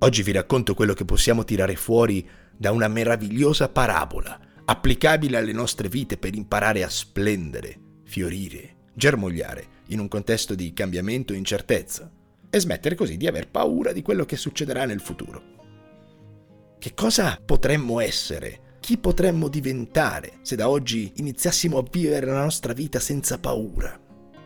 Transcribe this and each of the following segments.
Oggi vi racconto quello che possiamo tirare fuori da una meravigliosa parabola, applicabile alle nostre vite per imparare a splendere, fiorire, germogliare in un contesto di cambiamento e incertezza e smettere così di aver paura di quello che succederà nel futuro. Che cosa potremmo essere? Chi potremmo diventare se da oggi iniziassimo a vivere la nostra vita senza paura?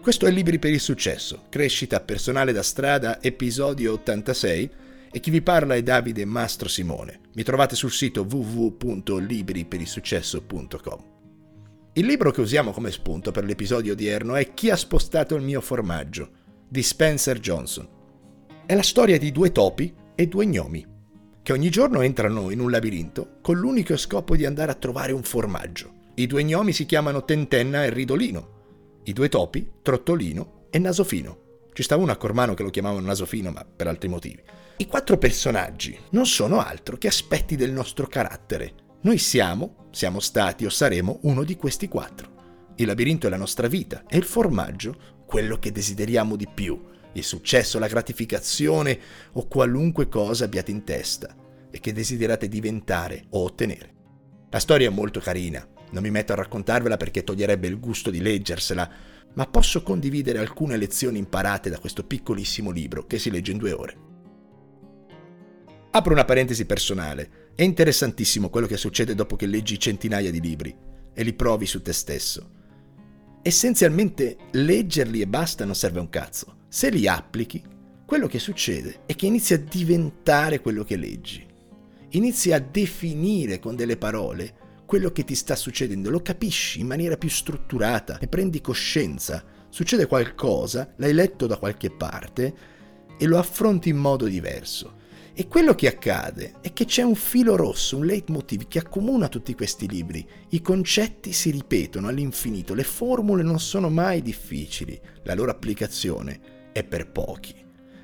Questo è Libri per il Successo, crescita personale da strada, episodio 86 e chi vi parla è Davide Mastro Simone. Mi trovate sul sito www.libriperilsuccesso.com. Il libro che usiamo come spunto per l'episodio odierno è Chi ha spostato il mio formaggio di Spencer Johnson. È la storia di due topi e due gnomi che ogni giorno entrano in un labirinto con l'unico scopo di andare a trovare un formaggio. I due gnomi si chiamano Tentenna e Ridolino, i due topi Trottolino e Nasofino. Ci stava uno a Cormano che lo chiamavano Nasofino, ma per altri motivi. I quattro personaggi non sono altro che aspetti del nostro carattere. Noi siamo, siamo stati o saremo uno di questi quattro. Il labirinto è la nostra vita e il formaggio quello che desideriamo di più, il successo, la gratificazione o qualunque cosa abbiate in testa e che desiderate diventare o ottenere. La storia è molto carina, non mi metto a raccontarvela perché toglierebbe il gusto di leggersela, ma posso condividere alcune lezioni imparate da questo piccolissimo libro che si legge in due ore. Apro una parentesi personale. È interessantissimo quello che succede dopo che leggi centinaia di libri e li provi su te stesso. Essenzialmente leggerli e basta non serve un cazzo. Se li applichi, quello che succede è che inizi a diventare quello che leggi. Inizi a definire con delle parole quello che ti sta succedendo, lo capisci in maniera più strutturata, ne prendi coscienza. Succede qualcosa, l'hai letto da qualche parte e lo affronti in modo diverso. E quello che accade è che c'è un filo rosso, un leitmotiv che accomuna tutti questi libri. I concetti si ripetono all'infinito, le formule non sono mai difficili, la loro applicazione è per pochi.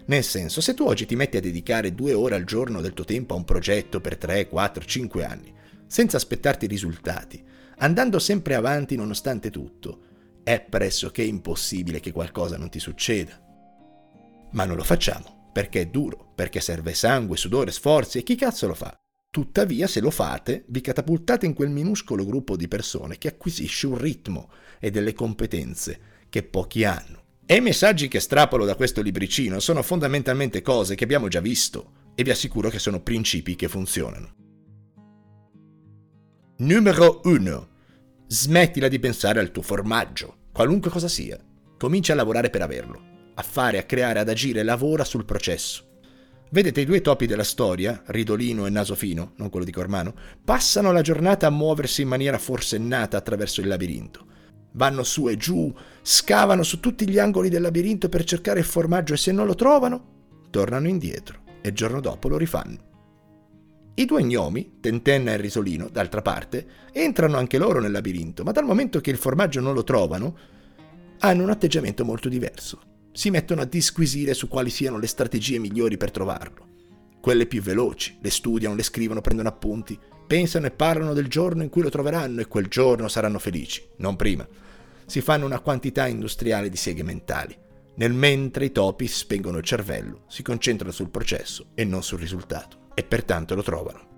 Nel senso, se tu oggi ti metti a dedicare due ore al giorno del tuo tempo a un progetto per 3, 4, 5 anni, senza aspettarti risultati, andando sempre avanti nonostante tutto, è pressoché impossibile che qualcosa non ti succeda. Ma non lo facciamo, perché è duro, perché serve sangue, sudore, sforzi e chi cazzo lo fa? Tuttavia, se lo fate, vi catapultate in quel minuscolo gruppo di persone che acquisisce un ritmo e delle competenze che pochi hanno. E i messaggi che strapolo da questo libricino sono fondamentalmente cose che abbiamo già visto e vi assicuro che sono principi che funzionano. Numero 1. Smettila di pensare al tuo formaggio, qualunque cosa sia. Comincia a lavorare per averlo, a fare, a creare, ad agire, lavora sul processo. Vedete i due topi della storia, Ridolino e Nasofino, non quello di Cormano, passano la giornata a muoversi in maniera forsennata attraverso il labirinto vanno su e giù, scavano su tutti gli angoli del labirinto per cercare il formaggio e se non lo trovano, tornano indietro e il giorno dopo lo rifanno. I due gnomi, Tentenna e Risolino, d'altra parte, entrano anche loro nel labirinto, ma dal momento che il formaggio non lo trovano, hanno un atteggiamento molto diverso. Si mettono a disquisire su quali siano le strategie migliori per trovarlo. Quelle più veloci, le studiano, le scrivono, prendono appunti, pensano e parlano del giorno in cui lo troveranno e quel giorno saranno felici, non prima si fanno una quantità industriale di seghe mentali, nel mentre i topi spengono il cervello, si concentrano sul processo e non sul risultato, e pertanto lo trovano.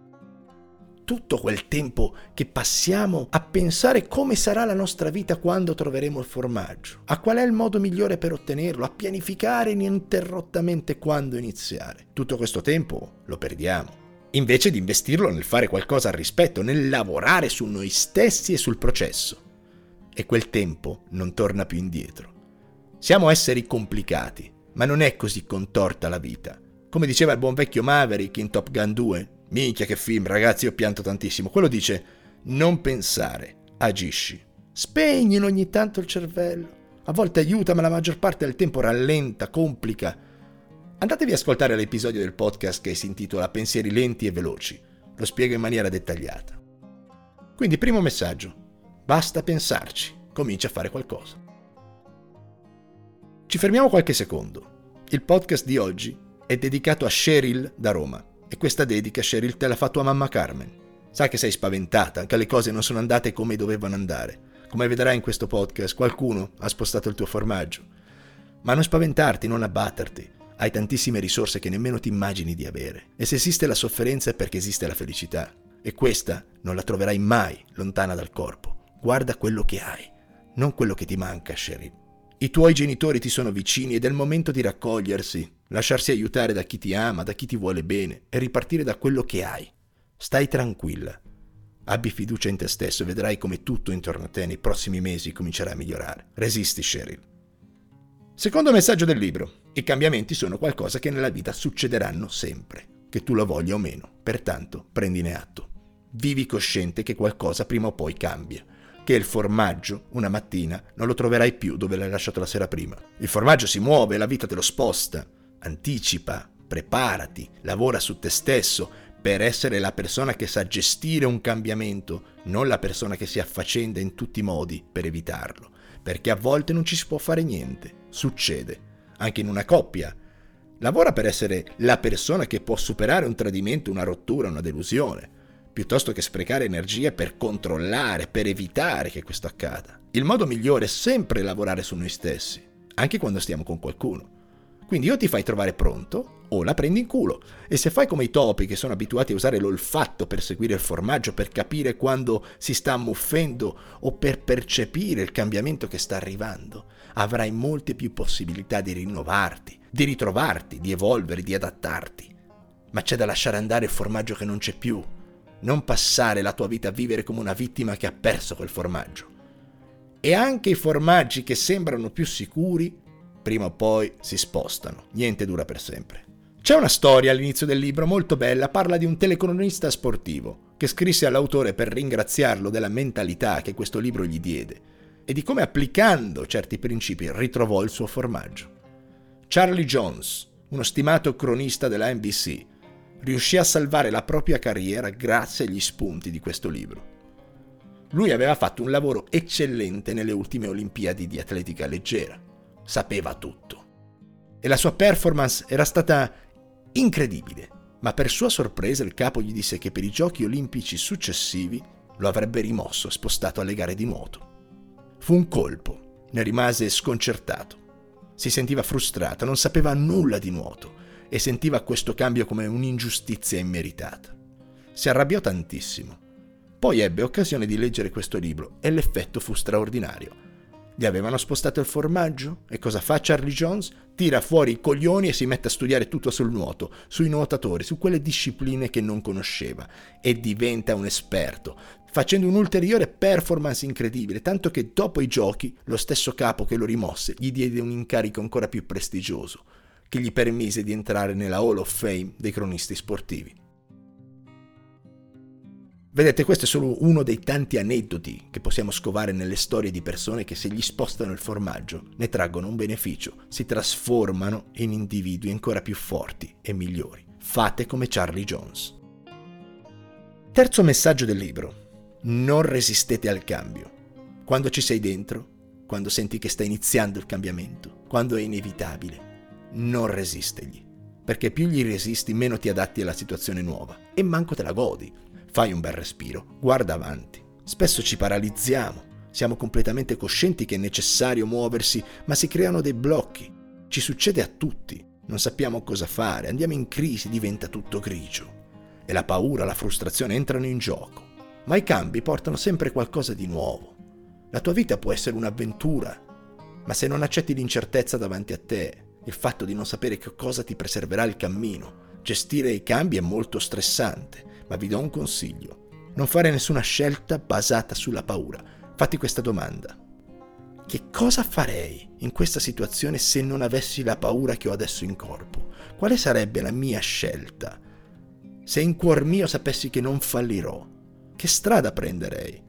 Tutto quel tempo che passiamo a pensare come sarà la nostra vita quando troveremo il formaggio, a qual è il modo migliore per ottenerlo, a pianificare ininterrottamente quando iniziare. Tutto questo tempo lo perdiamo invece di investirlo nel fare qualcosa al rispetto, nel lavorare su noi stessi e sul processo e quel tempo non torna più indietro. Siamo esseri complicati, ma non è così contorta la vita. Come diceva il buon vecchio Maverick in Top Gun 2, minchia che film, ragazzi, ho pianto tantissimo. Quello dice: non pensare, agisci. Spegnilo ogni tanto il cervello. A volte aiuta, ma la maggior parte del tempo rallenta, complica. Andatevi ad ascoltare l'episodio del podcast che si intitola Pensieri lenti e veloci. Lo spiego in maniera dettagliata. Quindi, primo messaggio. Basta pensarci, comincia a fare qualcosa. Ci fermiamo qualche secondo. Il podcast di oggi è dedicato a Cheryl da Roma e questa dedica Cheryl te la fa tua mamma Carmen. Sa che sei spaventata, che le cose non sono andate come dovevano andare. Come vedrai in questo podcast, qualcuno ha spostato il tuo formaggio. Ma non spaventarti, non abbatterti. hai tantissime risorse che nemmeno ti immagini di avere. E se esiste la sofferenza è perché esiste la felicità. E questa non la troverai mai lontana dal corpo. Guarda quello che hai, non quello che ti manca, Sheryl. I tuoi genitori ti sono vicini ed è il momento di raccogliersi, lasciarsi aiutare da chi ti ama, da chi ti vuole bene e ripartire da quello che hai. Stai tranquilla. Abbi fiducia in te stesso e vedrai come tutto intorno a te nei prossimi mesi comincerà a migliorare. Resisti, Sheryl. Secondo messaggio del libro. I cambiamenti sono qualcosa che nella vita succederanno sempre, che tu lo voglia o meno. Pertanto, prendine atto. Vivi cosciente che qualcosa prima o poi cambia. Che il formaggio, una mattina, non lo troverai più dove l'hai lasciato la sera prima. Il formaggio si muove, la vita te lo sposta. Anticipa, preparati, lavora su te stesso per essere la persona che sa gestire un cambiamento, non la persona che si affaccenda in tutti i modi per evitarlo. Perché a volte non ci si può fare niente. Succede anche in una coppia. Lavora per essere la persona che può superare un tradimento, una rottura, una delusione, piuttosto che sprecare energie per controllare, per evitare che questo accada. Il modo migliore è sempre lavorare su noi stessi, anche quando stiamo con qualcuno. Quindi o ti fai trovare pronto o la prendi in culo. E se fai come i topi che sono abituati a usare l'olfatto per seguire il formaggio, per capire quando si sta ammuffendo o per percepire il cambiamento che sta arrivando, avrai molte più possibilità di rinnovarti, di ritrovarti, di evolvere, di adattarti. Ma c'è da lasciare andare il formaggio che non c'è più. Non passare la tua vita a vivere come una vittima che ha perso quel formaggio. E anche i formaggi che sembrano più sicuri, prima o poi si spostano. Niente dura per sempre. C'è una storia all'inizio del libro molto bella, parla di un telecronista sportivo che scrisse all'autore per ringraziarlo della mentalità che questo libro gli diede e di come applicando certi principi ritrovò il suo formaggio. Charlie Jones, uno stimato cronista della NBC, riuscì a salvare la propria carriera grazie agli spunti di questo libro. Lui aveva fatto un lavoro eccellente nelle ultime Olimpiadi di atletica leggera, sapeva tutto. E la sua performance era stata incredibile, ma per sua sorpresa il capo gli disse che per i giochi olimpici successivi lo avrebbe rimosso e spostato alle gare di nuoto. Fu un colpo, ne rimase sconcertato. Si sentiva frustrato, non sapeva nulla di nuoto e sentiva questo cambio come un'ingiustizia immeritata. Si arrabbiò tantissimo. Poi ebbe occasione di leggere questo libro e l'effetto fu straordinario. Gli avevano spostato il formaggio? E cosa fa Charlie Jones? Tira fuori i coglioni e si mette a studiare tutto sul nuoto, sui nuotatori, su quelle discipline che non conosceva e diventa un esperto facendo un'ulteriore performance incredibile, tanto che dopo i giochi lo stesso capo che lo rimosse gli diede un incarico ancora più prestigioso, che gli permise di entrare nella Hall of Fame dei cronisti sportivi. Vedete, questo è solo uno dei tanti aneddoti che possiamo scovare nelle storie di persone che se gli spostano il formaggio ne traggono un beneficio, si trasformano in individui ancora più forti e migliori. Fate come Charlie Jones. Terzo messaggio del libro non resistete al cambio. Quando ci sei dentro, quando senti che sta iniziando il cambiamento, quando è inevitabile, non resistegli. Perché più gli resisti, meno ti adatti alla situazione nuova e manco te la godi. Fai un bel respiro, guarda avanti. Spesso ci paralizziamo, siamo completamente coscienti che è necessario muoversi, ma si creano dei blocchi. Ci succede a tutti. Non sappiamo cosa fare, andiamo in crisi, diventa tutto grigio. E la paura, la frustrazione entrano in gioco ma i cambi portano sempre qualcosa di nuovo. La tua vita può essere un'avventura, ma se non accetti l'incertezza davanti a te, il fatto di non sapere che cosa ti preserverà il cammino, gestire i cambi è molto stressante, ma vi do un consiglio. Non fare nessuna scelta basata sulla paura. Fatti questa domanda. Che cosa farei in questa situazione se non avessi la paura che ho adesso in corpo? Quale sarebbe la mia scelta? Se in cuor mio sapessi che non fallirò, che strada prenderei?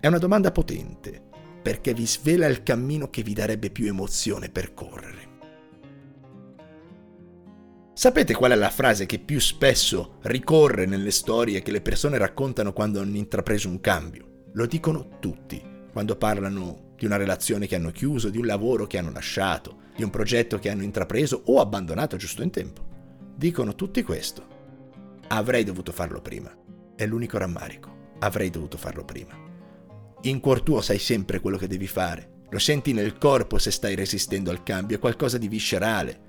È una domanda potente, perché vi svela il cammino che vi darebbe più emozione percorrere. Sapete qual è la frase che più spesso ricorre nelle storie che le persone raccontano quando hanno intrapreso un cambio? Lo dicono tutti, quando parlano di una relazione che hanno chiuso, di un lavoro che hanno lasciato, di un progetto che hanno intrapreso o abbandonato giusto in tempo. Dicono tutti questo. Avrei dovuto farlo prima. È l'unico rammarico avrei dovuto farlo prima. In cuor tuo sai sempre quello che devi fare. Lo senti nel corpo se stai resistendo al cambio, è qualcosa di viscerale.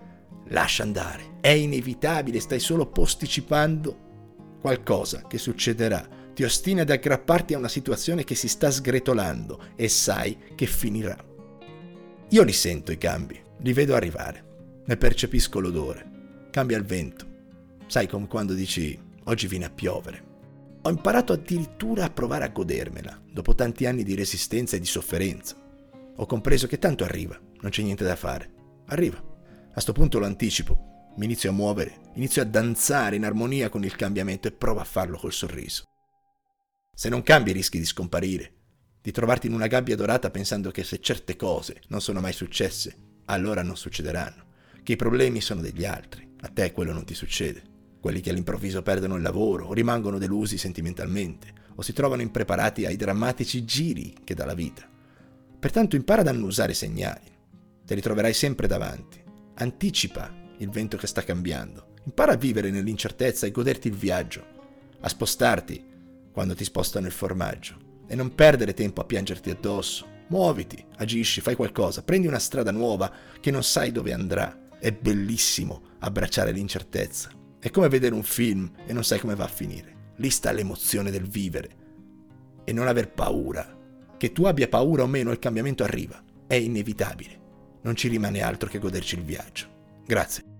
Lascia andare, è inevitabile, stai solo posticipando qualcosa che succederà. Ti ostini ad aggrapparti a una situazione che si sta sgretolando e sai che finirà. Io li sento i cambi, li vedo arrivare, ne percepisco l'odore. Cambia il vento. Sai come quando dici oggi viene a piovere. Ho imparato addirittura a provare a godermela, dopo tanti anni di resistenza e di sofferenza. Ho compreso che tanto arriva, non c'è niente da fare. Arriva. A sto punto lo anticipo, mi inizio a muovere, inizio a danzare in armonia con il cambiamento e provo a farlo col sorriso. Se non cambi rischi di scomparire, di trovarti in una gabbia dorata pensando che se certe cose non sono mai successe, allora non succederanno, che i problemi sono degli altri, a te quello non ti succede. Quelli che all'improvviso perdono il lavoro o rimangono delusi sentimentalmente o si trovano impreparati ai drammatici giri che dà la vita. Pertanto impara ad annusare segnali, te li troverai sempre davanti, anticipa il vento che sta cambiando, impara a vivere nell'incertezza e goderti il viaggio, a spostarti quando ti spostano il formaggio e non perdere tempo a piangerti addosso. Muoviti, agisci, fai qualcosa, prendi una strada nuova che non sai dove andrà. È bellissimo abbracciare l'incertezza. È come vedere un film e non sai come va a finire. Lì sta l'emozione del vivere. E non aver paura. Che tu abbia paura o meno, il cambiamento arriva. È inevitabile. Non ci rimane altro che goderci il viaggio. Grazie.